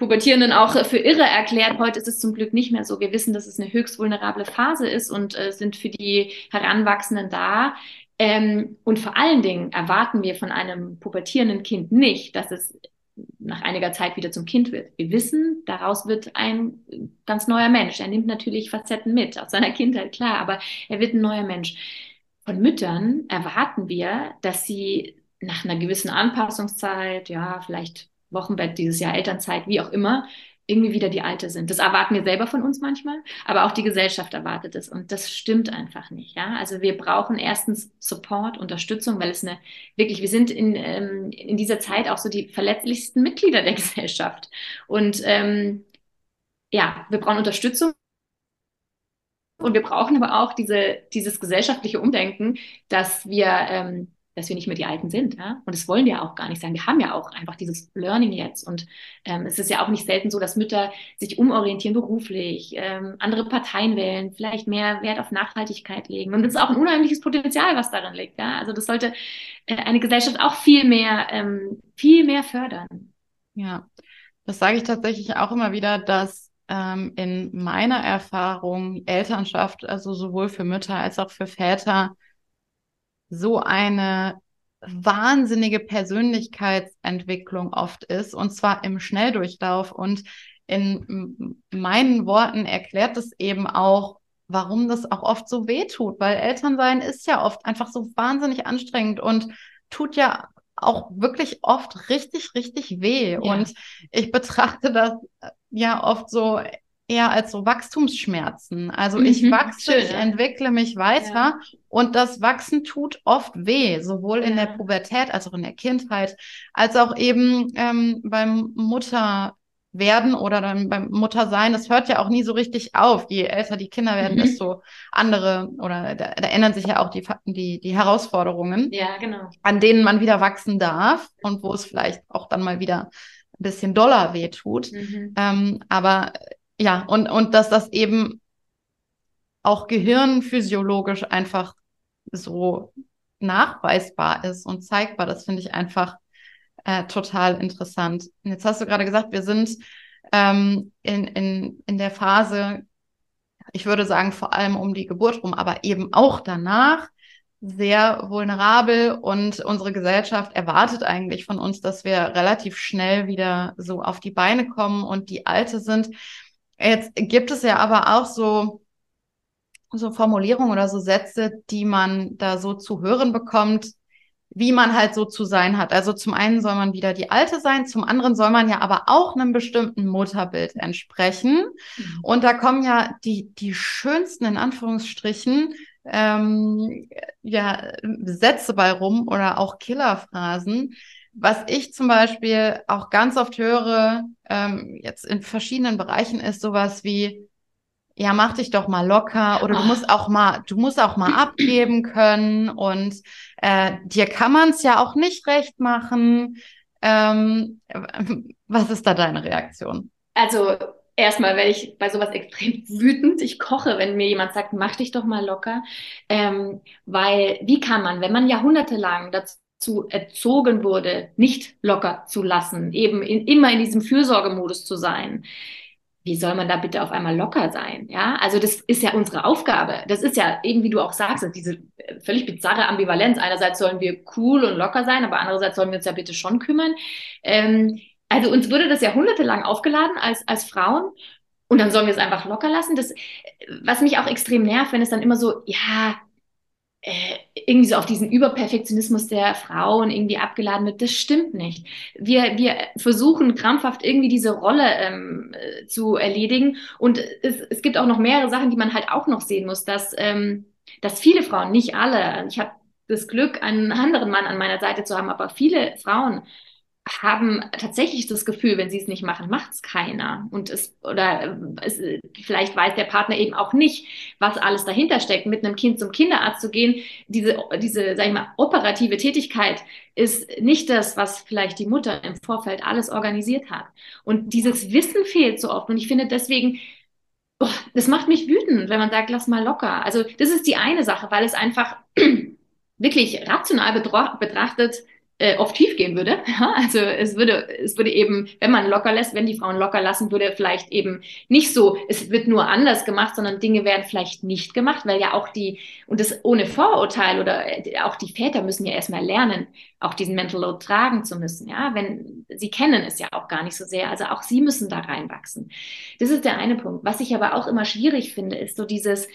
Pubertierenden auch für irre erklärt. Heute ist es zum Glück nicht mehr so. Wir wissen, dass es eine höchst vulnerable Phase ist und äh, sind für die Heranwachsenden da. Ähm, und vor allen Dingen erwarten wir von einem pubertierenden Kind nicht, dass es nach einiger Zeit wieder zum Kind wird. Wir wissen, daraus wird ein ganz neuer Mensch. Er nimmt natürlich Facetten mit aus seiner Kindheit, klar, aber er wird ein neuer Mensch. Von Müttern erwarten wir, dass sie nach einer gewissen Anpassungszeit, ja, vielleicht Wochenbett, dieses Jahr Elternzeit, wie auch immer, irgendwie wieder die Alte sind. Das erwarten wir selber von uns manchmal, aber auch die Gesellschaft erwartet es und das stimmt einfach nicht. Ja, also wir brauchen erstens Support, Unterstützung, weil es eine wirklich, wir sind in, ähm, in dieser Zeit auch so die verletzlichsten Mitglieder der <laughs> Gesellschaft und ähm, ja, wir brauchen Unterstützung. Und wir brauchen aber auch diese, dieses gesellschaftliche Umdenken, dass wir ähm, dass wir nicht mehr die Alten sind. Ja? Und das wollen wir auch gar nicht sein. Wir haben ja auch einfach dieses Learning jetzt. Und ähm, es ist ja auch nicht selten so, dass Mütter sich umorientieren beruflich, ähm, andere Parteien wählen, vielleicht mehr Wert auf Nachhaltigkeit legen. Und das ist auch ein unheimliches Potenzial, was darin liegt. Ja? Also das sollte äh, eine Gesellschaft auch viel mehr, ähm, viel mehr fördern. Ja, das sage ich tatsächlich auch immer wieder, dass ähm, in meiner Erfahrung Elternschaft, also sowohl für Mütter als auch für Väter, so eine wahnsinnige Persönlichkeitsentwicklung oft ist, und zwar im Schnelldurchlauf. Und in meinen Worten erklärt es eben auch, warum das auch oft so weh tut, weil Elternsein ist ja oft einfach so wahnsinnig anstrengend und tut ja auch wirklich oft richtig, richtig weh. Ja. Und ich betrachte das ja oft so eher als so Wachstumsschmerzen. Also mhm, ich wachse, schön, ich ja. entwickle mich weiter ja. und das Wachsen tut oft weh, sowohl ja. in der Pubertät als auch in der Kindheit, als auch eben ähm, beim Mutterwerden oder dann beim Muttersein. Das hört ja auch nie so richtig auf. Je älter die Kinder werden, mhm. desto andere oder da, da, ändern sich ja auch die, die, die Herausforderungen, ja, genau. an denen man wieder wachsen darf und wo es vielleicht auch dann mal wieder ein bisschen doller wehtut. Mhm. Ähm, aber ja, und, und dass das eben auch gehirnphysiologisch einfach so nachweisbar ist und zeigbar, das finde ich einfach äh, total interessant. Und jetzt hast du gerade gesagt, wir sind ähm, in, in, in der Phase, ich würde sagen, vor allem um die Geburt rum, aber eben auch danach sehr vulnerabel und unsere Gesellschaft erwartet eigentlich von uns, dass wir relativ schnell wieder so auf die Beine kommen und die Alte sind. Jetzt gibt es ja aber auch so, so Formulierungen oder so Sätze, die man da so zu hören bekommt, wie man halt so zu sein hat. Also zum einen soll man wieder die Alte sein, zum anderen soll man ja aber auch einem bestimmten Mutterbild entsprechen. Mhm. Und da kommen ja die, die schönsten, in Anführungsstrichen, ähm, ja, Sätze bei rum oder auch Killerphrasen. Was ich zum Beispiel auch ganz oft höre, ähm, jetzt in verschiedenen Bereichen, ist sowas wie, ja, mach dich doch mal locker oder du musst auch mal, du musst auch mal abgeben können und äh, dir kann man es ja auch nicht recht machen. Ähm, <laughs> was ist da deine Reaktion? Also erstmal werde ich bei sowas extrem wütend. Ich koche, wenn mir jemand sagt, mach dich doch mal locker. Ähm, weil wie kann man, wenn man jahrhundertelang dazu zu erzogen wurde, nicht locker zu lassen, eben in, immer in diesem Fürsorgemodus zu sein. Wie soll man da bitte auf einmal locker sein? Ja, also das ist ja unsere Aufgabe. Das ist ja eben, wie du auch sagst, diese völlig bizarre Ambivalenz. Einerseits sollen wir cool und locker sein, aber andererseits sollen wir uns ja bitte schon kümmern. Ähm, also uns wurde das jahrhundertelang aufgeladen als, als Frauen und dann sollen wir es einfach locker lassen. Das, was mich auch extrem nervt, wenn es dann immer so, ja, irgendwie so auf diesen Überperfektionismus der Frauen irgendwie abgeladen wird. Das stimmt nicht. Wir, wir versuchen krampfhaft irgendwie diese Rolle ähm, äh, zu erledigen. Und es, es gibt auch noch mehrere Sachen, die man halt auch noch sehen muss, dass, ähm, dass viele Frauen, nicht alle, ich habe das Glück, einen anderen Mann an meiner Seite zu haben, aber viele Frauen haben tatsächlich das Gefühl, wenn sie es nicht machen, macht es keiner. Und es, oder es, vielleicht weiß der Partner eben auch nicht, was alles dahinter steckt. Mit einem Kind zum Kinderarzt zu gehen, diese, diese, sag ich mal, operative Tätigkeit ist nicht das, was vielleicht die Mutter im Vorfeld alles organisiert hat. Und dieses Wissen fehlt so oft. Und ich finde deswegen, oh, das macht mich wütend, wenn man sagt, lass mal locker. Also das ist die eine Sache, weil es einfach <clears throat> wirklich rational betrachtet äh, oft schief gehen würde. <laughs> Ja, also es würde, es würde eben, wenn man locker lässt, wenn die Frauen locker lassen, würde vielleicht eben nicht so, es wird nur anders gemacht, sondern Dinge werden vielleicht nicht gemacht, weil ja auch die, und das ohne Vorurteil oder äh, auch die Väter müssen ja erstmal lernen, auch diesen Mental Load tragen zu müssen. Ja, wenn sie kennen es ja auch gar nicht so sehr. Also auch sie müssen da reinwachsen. Das ist der eine Punkt. Was ich aber auch immer schwierig finde, ist so dieses,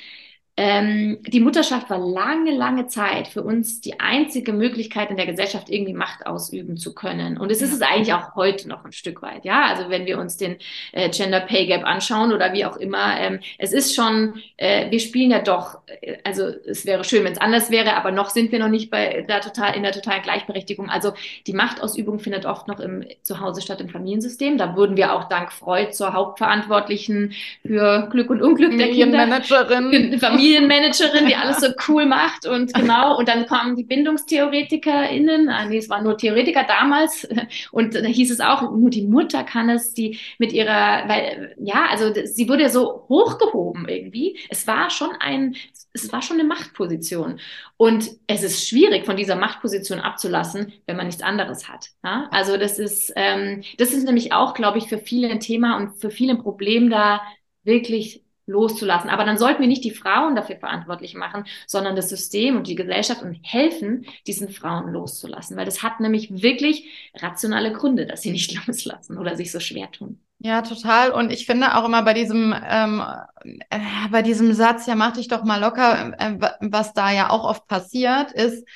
ähm, die Mutterschaft war lange, lange Zeit für uns die einzige Möglichkeit in der Gesellschaft irgendwie Macht ausüben zu können. Und es ist es eigentlich auch heute noch ein Stück weit. Ja, also wenn wir uns den äh, Gender Pay Gap anschauen oder wie auch immer, ähm, es ist schon, äh, wir spielen ja doch, äh, also es wäre schön, wenn es anders wäre, aber noch sind wir noch nicht bei der total in der totalen Gleichberechtigung. Also die Machtausübung findet oft noch im Zuhause statt im Familiensystem. Da wurden wir auch dank Freud zur Hauptverantwortlichen für Glück und Unglück der Kinder. Managerin. <laughs> Familien Immobilienmanagerin, die alles so <laughs> cool macht und genau. Und dann kamen die BindungstheoretikerInnen, ah, nee, es waren nur Theoretiker damals. <laughs> Und da hieß es auch, nur die Mutter kann es, die mit ihrer, weil, ja, also sie wurde so hochgehoben irgendwie. Es war schon ein, es war schon eine Machtposition. Und es ist schwierig, von dieser Machtposition abzulassen, wenn man nichts anderes hat. Ja? Also das ist, ähm, das ist nämlich auch, glaube ich, für viele ein Thema und für viele ein Problem da wirklich loszulassen. Aber dann sollten wir nicht die Frauen dafür verantwortlich machen, sondern das System und die Gesellschaft und helfen, diesen Frauen loszulassen. Weil das hat nämlich wirklich rationale Gründe, dass sie nicht <laughs> loslassen oder sich so schwer tun. Ja, total. Und ich finde auch immer bei diesem, ähm, äh, bei diesem Satz, ja, mach dich doch mal locker, äh, was da ja auch oft passiert, ist,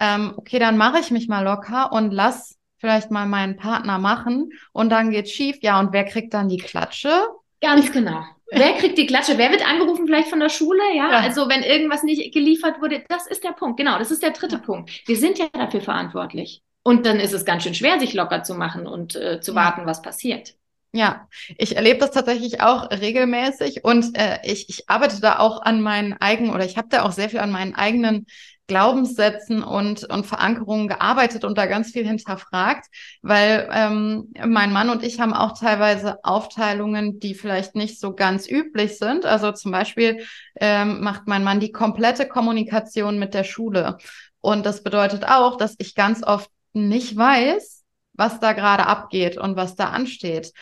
ähm, okay, dann mache ich mich mal locker und lass vielleicht mal meinen Partner machen und dann geht's schief. Ja, und wer kriegt dann die Klatsche? Ganz genau. Wer kriegt die Klatsche? Wer wird angerufen vielleicht von der Schule? Ja? ja, also wenn irgendwas nicht geliefert wurde, das ist der Punkt. Genau, das ist der dritte ja. Punkt. Wir sind ja dafür verantwortlich. Und dann ist es ganz schön schwer, sich locker zu machen und äh, zu ja. warten, was passiert. Ja, ich erlebe das tatsächlich auch regelmäßig und äh, ich, ich arbeite da auch an meinen eigenen oder ich habe da auch sehr viel an meinen eigenen Glaubenssätzen und, und Verankerungen gearbeitet und da ganz viel hinterfragt, weil ähm, mein Mann und ich haben auch teilweise Aufteilungen, die vielleicht nicht so ganz üblich sind. Also zum Beispiel ähm, macht mein Mann die komplette Kommunikation mit der Schule. Und das bedeutet auch, dass ich ganz oft nicht weiß, was da gerade abgeht und was da ansteht.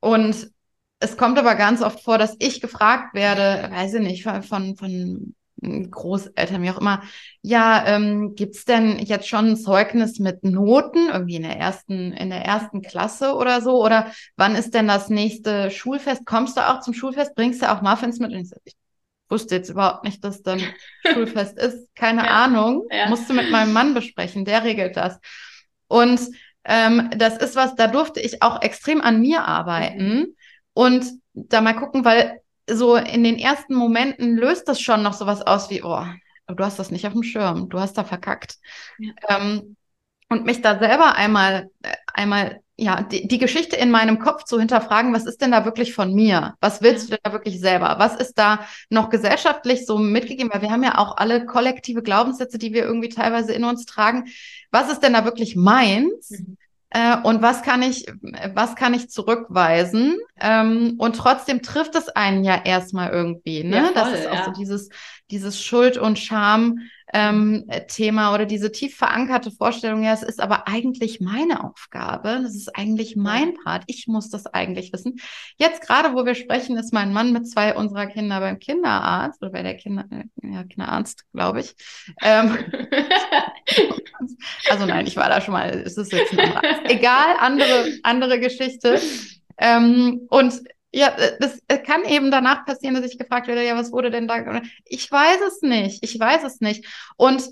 Und es kommt aber ganz oft vor, dass ich gefragt werde, weiß ich nicht, von, von Großeltern, wie auch immer, ja, ähm, gibt's denn jetzt schon ein Zeugnis mit Noten, irgendwie in der ersten, in der ersten Klasse oder so? Oder wann ist denn das nächste Schulfest? Kommst du auch zum Schulfest? Bringst du auch Muffins mit? Und ich, ich wusste jetzt überhaupt nicht, dass dann <laughs> Schulfest ist. Keine ja, Ahnung. Ja. Musste mit meinem Mann besprechen, der regelt das. Und ähm, das ist was, da durfte ich auch extrem an mir arbeiten mhm. und da mal gucken, weil so in den ersten Momenten löst das schon noch sowas aus wie, oh, du hast das nicht auf dem Schirm, du hast da verkackt. Ja. Ähm, und mich da selber einmal, äh, einmal, ja, die, die Geschichte in meinem Kopf zu hinterfragen, was ist denn da wirklich von mir? Was willst ja. du denn da wirklich selber? Was ist da noch gesellschaftlich so mitgegeben? Weil wir haben ja auch alle kollektive Glaubenssätze, die wir irgendwie teilweise in uns tragen. Was ist denn da wirklich meins? Mhm. Äh, und was kann ich, was kann ich zurückweisen? Ähm, und trotzdem trifft es einen ja erstmal irgendwie, ne? Ja, voll, das ist auch ja. so dieses, dieses Schuld und Scham ähm, oder diese tief verankerte Vorstellung, ja, es ist aber eigentlich meine Aufgabe, das ist eigentlich mein Part, ich muss das eigentlich wissen. Jetzt gerade, wo wir sprechen, ist mein Mann mit zwei unserer Kinder beim Kinderarzt oder bei der Kinder, äh, ja, Kinderarzt, glaube ich. Ähm, <laughs> <laughs> <laughs> also nein, ich war da schon mal, es ist jetzt ein Egal, andere, andere Geschichte. Ähm, und ja, das kann eben danach passieren, dass ich gefragt werde, ja, was wurde denn da? Ich weiß es nicht. Ich weiß es nicht. Und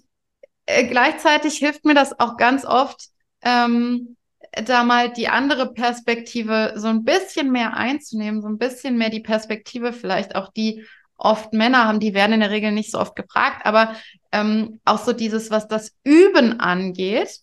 äh, gleichzeitig hilft mir das auch ganz oft, ähm, da mal die andere Perspektive so ein bisschen mehr einzunehmen, so ein bisschen mehr die Perspektive vielleicht auch die oft Männer haben, die werden in der Regel nicht so oft gefragt, aber ähm, auch so dieses, was das Üben angeht,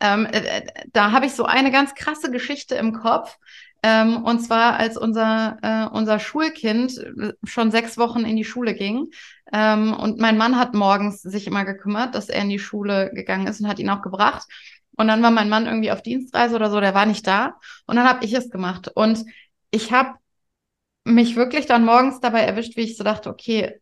ähm, äh, da habe ich so eine ganz krasse Geschichte im Kopf. Ähm, und zwar, als unser, äh, unser Schulkind äh, schon sechs Wochen in die Schule ging. Ähm, und mein Mann hat morgens sich immer gekümmert, dass er in die Schule gegangen ist und hat ihn auch gebracht. Und dann war mein Mann irgendwie auf Dienstreise oder so, der war nicht da. Und dann habe ich es gemacht. Und ich habe mich wirklich dann morgens dabei erwischt, wie ich so dachte, okay,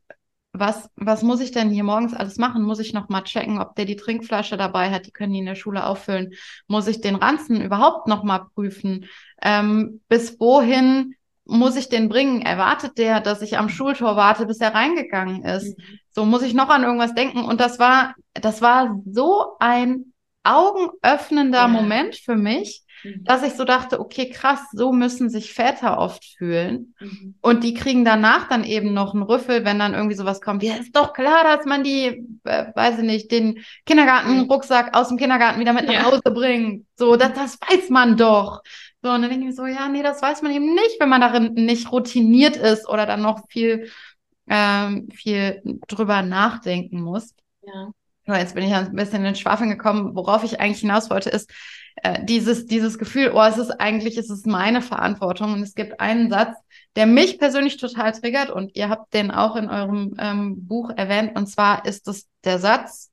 was, was muss ich denn hier morgens alles machen? Muss ich noch mal checken, ob der die Trinkflasche dabei hat? Die können die in der Schule auffüllen. Muss ich den Ranzen überhaupt noch mal prüfen? Ähm, bis wohin muss ich den bringen? Erwartet der, dass ich am Schultor warte, bis er reingegangen ist? Mhm. So muss ich noch an irgendwas denken. Und das war, das war so ein augenöffnender ja. Moment für mich, Mhm. dass ich so dachte, okay, krass, so müssen sich Väter oft fühlen. Mhm. Und die kriegen danach dann eben noch einen Rüffel, wenn dann irgendwie sowas kommt. Ja, ist doch klar, dass man die, äh, weiß ich nicht, den Kindergartenrucksack aus dem Kindergarten wieder mit nach Hause bringt. So, das, das weiß man doch. So, und dann denke ich so, ja, nee, das weiß man eben nicht, wenn man darin nicht routiniert ist oder dann noch viel, ähm, viel drüber nachdenken muss. Ja. So, jetzt bin ich ein bisschen in den Schwafeln gekommen. Worauf ich eigentlich hinaus wollte, ist, äh, dieses, dieses Gefühl, oh, es ist eigentlich, es ist meine Verantwortung. Und es gibt einen Satz, der mich persönlich total triggert und ihr habt den auch in eurem ähm, Buch erwähnt. Und zwar ist es der Satz,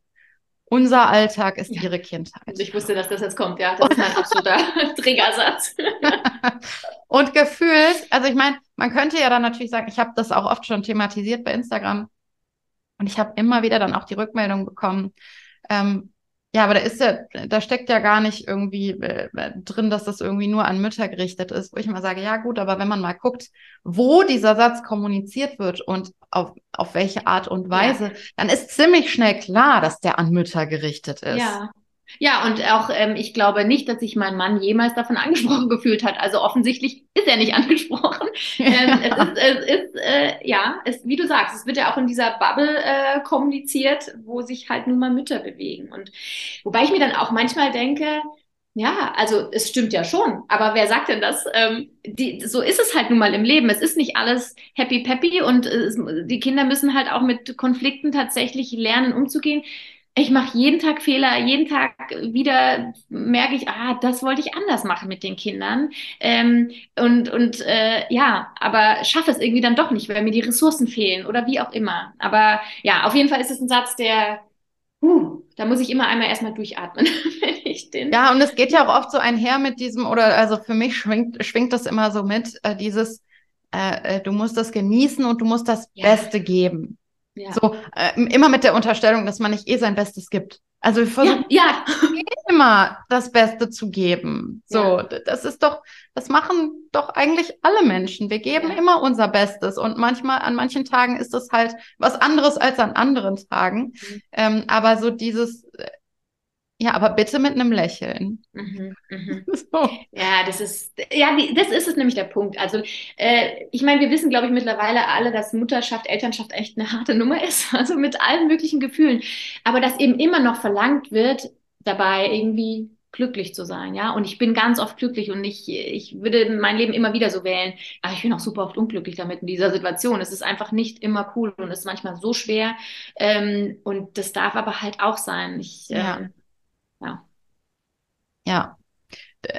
unser Alltag ist ihre Kindheit. Ich wusste, dass das jetzt kommt, ja. Das ist mein absoluter <laughs> Triggersatz. und gefühlt, also ich meine, man könnte ja dann natürlich sagen, ich habe das auch oft schon thematisiert bei Instagram. Und ich habe immer wieder dann auch die Rückmeldung bekommen, ähm, ja, aber da ist ja, da steckt ja gar nicht irgendwie äh, drin, dass das irgendwie nur an Mütter gerichtet ist, wo ich immer sage, ja gut, aber wenn man mal guckt, wo dieser Satz kommuniziert wird und auf, auf welche Art und Weise, ja. dann ist ziemlich schnell klar, dass der an Mütter gerichtet ist. Ja. Ja, und auch ähm, ich glaube nicht, dass sich mein Mann jemals davon <laughs> angesprochen gefühlt hat. Also offensichtlich ist er nicht <laughs> angesprochen. ähm, <laughs> es ist, es ist äh, ja, es, wie du sagst, es wird ja auch in dieser Bubble äh, kommuniziert, wo sich halt nun mal Mütter bewegen. Und wobei ich mir dann auch manchmal denke, ja, also es stimmt ja schon, aber wer sagt denn das? Ähm, die, so ist es halt nun mal im Leben. Es ist nicht alles happy peppy und es, die Kinder müssen halt auch mit Konflikten tatsächlich lernen umzugehen ich mache jeden Tag Fehler, jeden Tag wieder merke ich, ah, das wollte ich anders machen mit den Kindern. Ähm, und und äh, ja, aber schaffe es irgendwie dann doch nicht, weil mir die Ressourcen fehlen oder wie auch immer. Aber ja, auf jeden Fall ist es ein Satz, der, uh, da muss ich immer einmal erstmal durchatmen, <laughs> wenn ich den. Ja, und es geht ja auch oft so einher mit diesem, oder also für mich schwingt, schwingt das immer so mit, äh, dieses, äh, äh du musst das genießen und du musst das ja. Beste geben. Ja. So, äh, immer mit der Unterstellung, dass man nicht eh sein Bestes gibt. Also wir versuchen ja, ja. <laughs> immer das Beste zu geben. So, ja. das ist doch, das machen doch eigentlich alle Menschen. Wir geben immer unser Bestes und manchmal, an manchen Tagen ist das halt was anderes als an anderen Tagen. Mhm. Ähm, aber so dieses, äh, ja, aber bitte mit einem Lächeln. Mhm, mhm. <laughs> So. Ja, das ist, ja, das ist es nämlich der Punkt. Also, äh, ich meine, wir wissen, glaube ich, mittlerweile alle, dass Mutterschaft, Elternschaft echt eine harte Nummer ist. <laughs> Also mit allen möglichen Gefühlen. Aber dass eben immer noch verlangt wird, dabei irgendwie glücklich zu sein, ja. Und ich bin ganz oft glücklich und ich, ich würde mein Leben immer wieder so wählen. Aber ich bin auch super oft unglücklich damit in dieser Situation. Es ist einfach nicht immer cool und es ist manchmal so schwer. Ähm, und das darf aber halt auch sein. Ich, ja. Äh, ja. Ja.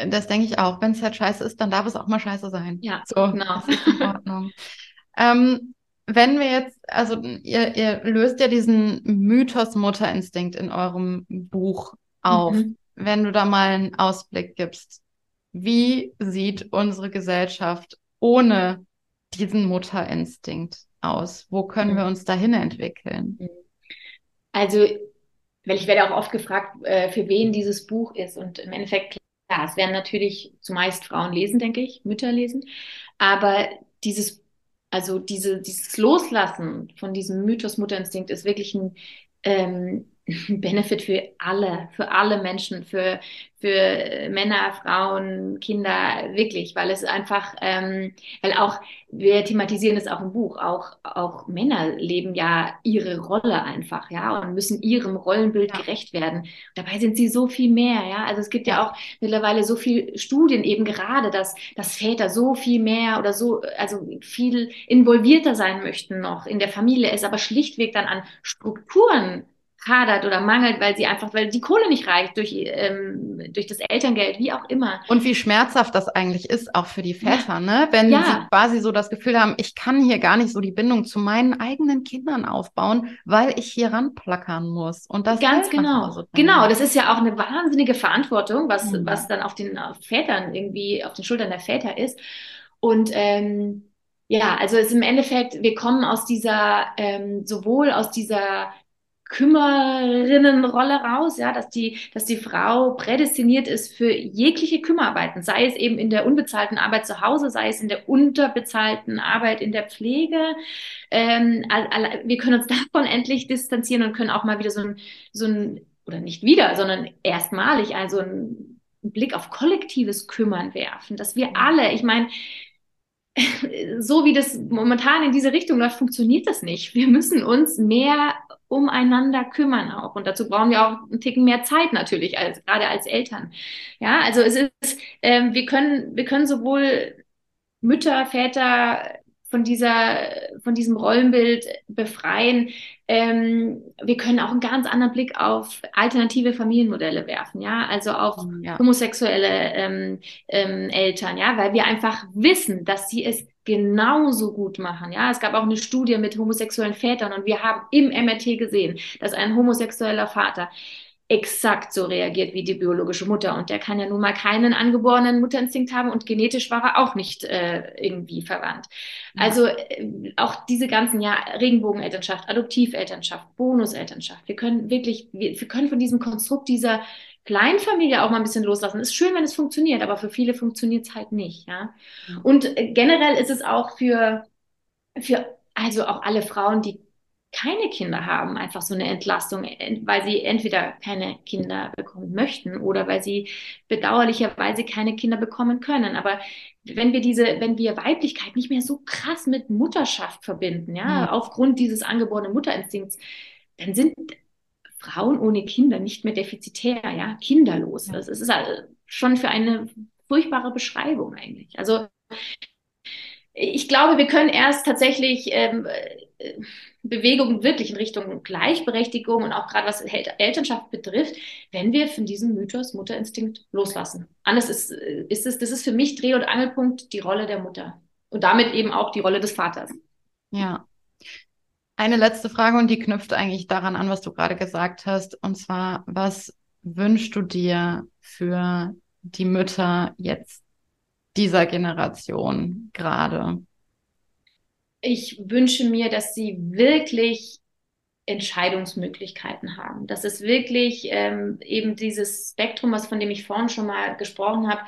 Das denke ich auch. Wenn es halt scheiße ist, dann darf es auch mal scheiße sein. Ja, so, genau. Das ist in Ordnung. <laughs> ähm, wenn wir jetzt, also ihr, ihr löst ja diesen Mythos Mutterinstinkt in eurem Buch auf. Mhm. Wenn du da mal einen Ausblick gibst, wie sieht unsere Gesellschaft ohne diesen Mutterinstinkt aus? Wo können mhm. wir uns dahin entwickeln? Also weil ich werde auch oft gefragt, äh, für wen dieses Buch ist. Und im Endeffekt, klar, es werden natürlich zumeist Frauen lesen, denke ich, Mütter lesen. Aber dieses, also diese, dieses Loslassen von diesem Mythos Mutterinstinkt ist wirklich ein, ähm, <laughs> Benefit für alle, für alle Menschen, für, für Männer, Frauen, Kinder, wirklich, weil es einfach, ähm, weil auch, wir thematisieren es auch im Buch, auch, auch Männer leben ja ihre Rolle einfach, ja, und müssen ihrem Rollenbild ja. gerecht werden. Dabei sind sie so viel mehr, ja. Also es gibt ja, ja auch mittlerweile so viel Studien eben gerade, dass, dass Väter so viel mehr oder so, also viel involvierter sein möchten noch in der Familie, es aber schlichtweg dann an Strukturen hadert oder mangelt, weil sie einfach, weil die Kohle nicht reicht durch, ähm, durch das Elterngeld, wie auch immer. Und wie schmerzhaft das eigentlich ist, auch für die Väter, ja. ne? Wenn ja. sie quasi so das Gefühl haben, ich kann hier gar nicht so die Bindung zu meinen eigenen Kindern aufbauen, weil ich hier ranplackern muss. Und das ganz genau. Genau, das ist ja auch eine wahnsinnige Verantwortung, was, mhm. was dann auf den auf Vätern irgendwie, auf den Schultern der Väter ist. Und ähm, ja, also es ist im Endeffekt, wir kommen aus dieser, ähm, sowohl aus dieser Kümmerinnenrolle raus, ja, dass die, dass die Frau prädestiniert ist für jegliche Kümmerarbeiten, sei es eben in der unbezahlten Arbeit zu Hause, sei es in der unterbezahlten Arbeit in der Pflege. Ähm, wir können uns <laughs> davon endlich distanzieren und können auch mal wieder so ein, so ein oder nicht wieder, sondern erstmalig also einen Blick auf kollektives Kümmern werfen, dass wir alle, ich meine, <laughs> so wie das momentan in diese Richtung läuft, funktioniert das nicht. Wir müssen uns mehr umeinander kümmern auch. Und dazu brauchen wir auch einen Ticken mehr Zeit natürlich, als, gerade als Eltern. Ja, also es ist, äh, wir können, wir können sowohl Mütter, Väter, von dieser, von diesem Rollenbild befreien. Ähm, wir können auch einen ganz anderen Blick auf alternative Familienmodelle werfen, ja, also auf ja. homosexuelle ähm, ähm, Eltern, ja, weil wir einfach wissen, dass sie es genauso gut machen. Ja, es gab auch eine Studie mit homosexuellen Vätern und wir haben im MRT gesehen, dass ein homosexueller Vater exakt so reagiert wie die biologische Mutter. Und der kann ja nun mal keinen angeborenen Mutterinstinkt haben und genetisch war er auch nicht äh, irgendwie verwandt. Ja. Also äh, auch diese ganzen, ja, Regenbogenelternschaft, Adoptivelternschaft, Bonuselternschaft. Wir können wirklich, wir, wir können von diesem Konstrukt dieser Kleinfamilie auch mal ein bisschen loslassen. Ist schön, wenn es funktioniert, aber für viele funktioniert es halt nicht. Ja? Und äh, generell ist es auch für, für also auch alle Frauen, die keine Kinder haben, einfach so eine Entlastung, weil sie entweder keine Kinder bekommen möchten oder weil sie bedauerlicherweise keine Kinder bekommen können. Aber wenn wir diese, wenn wir Weiblichkeit nicht mehr so krass mit Mutterschaft verbinden, ja, mhm. aufgrund dieses angeborenen Mutterinstinkts, dann sind Frauen ohne Kinder nicht mehr defizitär, ja, kinderlos. Das ist halt schon für eine furchtbare Beschreibung eigentlich. Also ich glaube, wir können erst tatsächlich ähm, Bewegungen wirklich in Richtung Gleichberechtigung und auch gerade was Elternschaft betrifft, wenn wir von diesem Mythos Mutterinstinkt loslassen. Anders ist, äh, ist es, das ist für mich Dreh- und Angelpunkt die Rolle der Mutter und damit eben auch die Rolle des Vaters. Ja, eine letzte Frage und die knüpft eigentlich daran an, was du gerade gesagt hast. Und zwar, was wünschst du dir für die Mütter jetzt dieser Generation gerade? Ich wünsche mir, dass sie wirklich Entscheidungsmöglichkeiten haben. Dass es wirklich ähm, eben dieses Spektrum, was von dem ich vorhin schon mal gesprochen habe,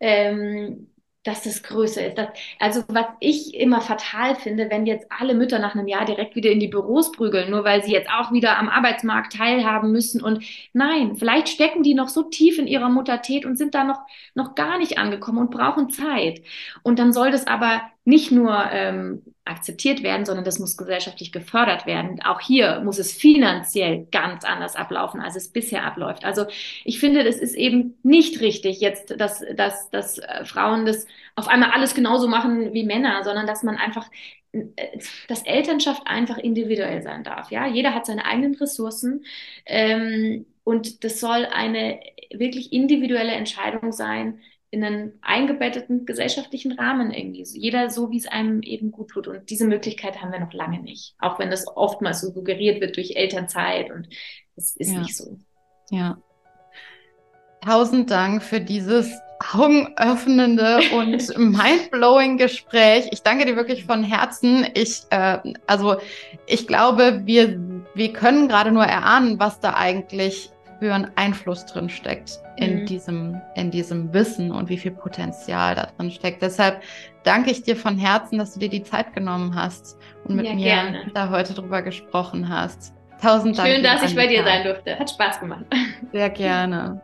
ähm, dass das größer ist. Das, also was ich immer fatal finde, wenn jetzt alle Mütter nach einem Jahr direkt wieder in die Büros prügeln, nur weil sie jetzt auch wieder am Arbeitsmarkt teilhaben müssen. Und nein, vielleicht stecken die noch so tief in ihrer Muttertät und sind da noch, noch gar nicht angekommen und brauchen Zeit. Und dann soll das aber nicht nur ähm, akzeptiert werden, sondern das muss gesellschaftlich gefördert werden. Auch hier muss es finanziell ganz anders ablaufen, als es bisher abläuft. Also ich finde, das ist eben nicht richtig jetzt, dass, dass, dass äh, Frauen das auf einmal alles genauso machen wie Männer, sondern dass man einfach, äh, dass Elternschaft einfach individuell sein darf. Ja, jeder hat seine eigenen Ressourcen ähm, und das soll eine wirklich individuelle Entscheidung sein, in einen eingebetteten gesellschaftlichen Rahmen irgendwie. Jeder so, wie es einem eben gut tut. Und diese Möglichkeit haben wir noch lange nicht. Auch wenn das oftmals so suggeriert wird durch Elternzeit und das ist ja. nicht so. Ja. Tausend Dank für dieses augenöffnende und <laughs> mindblowing Gespräch. Ich danke dir wirklich von Herzen. Ich, äh, also, ich glaube, wir, wir können gerade nur erahnen, was da eigentlich für ein Einfluss drin steckt in, mhm. diesem, in diesem Wissen und wie viel Potenzial da drin steckt. Deshalb danke ich dir von Herzen, dass du dir die Zeit genommen hast und mit ja, mir gerne. da heute drüber gesprochen hast. Tausend Dank. Schön, dass ich bei dir sein durfte. Hat Spaß gemacht. Sehr gerne.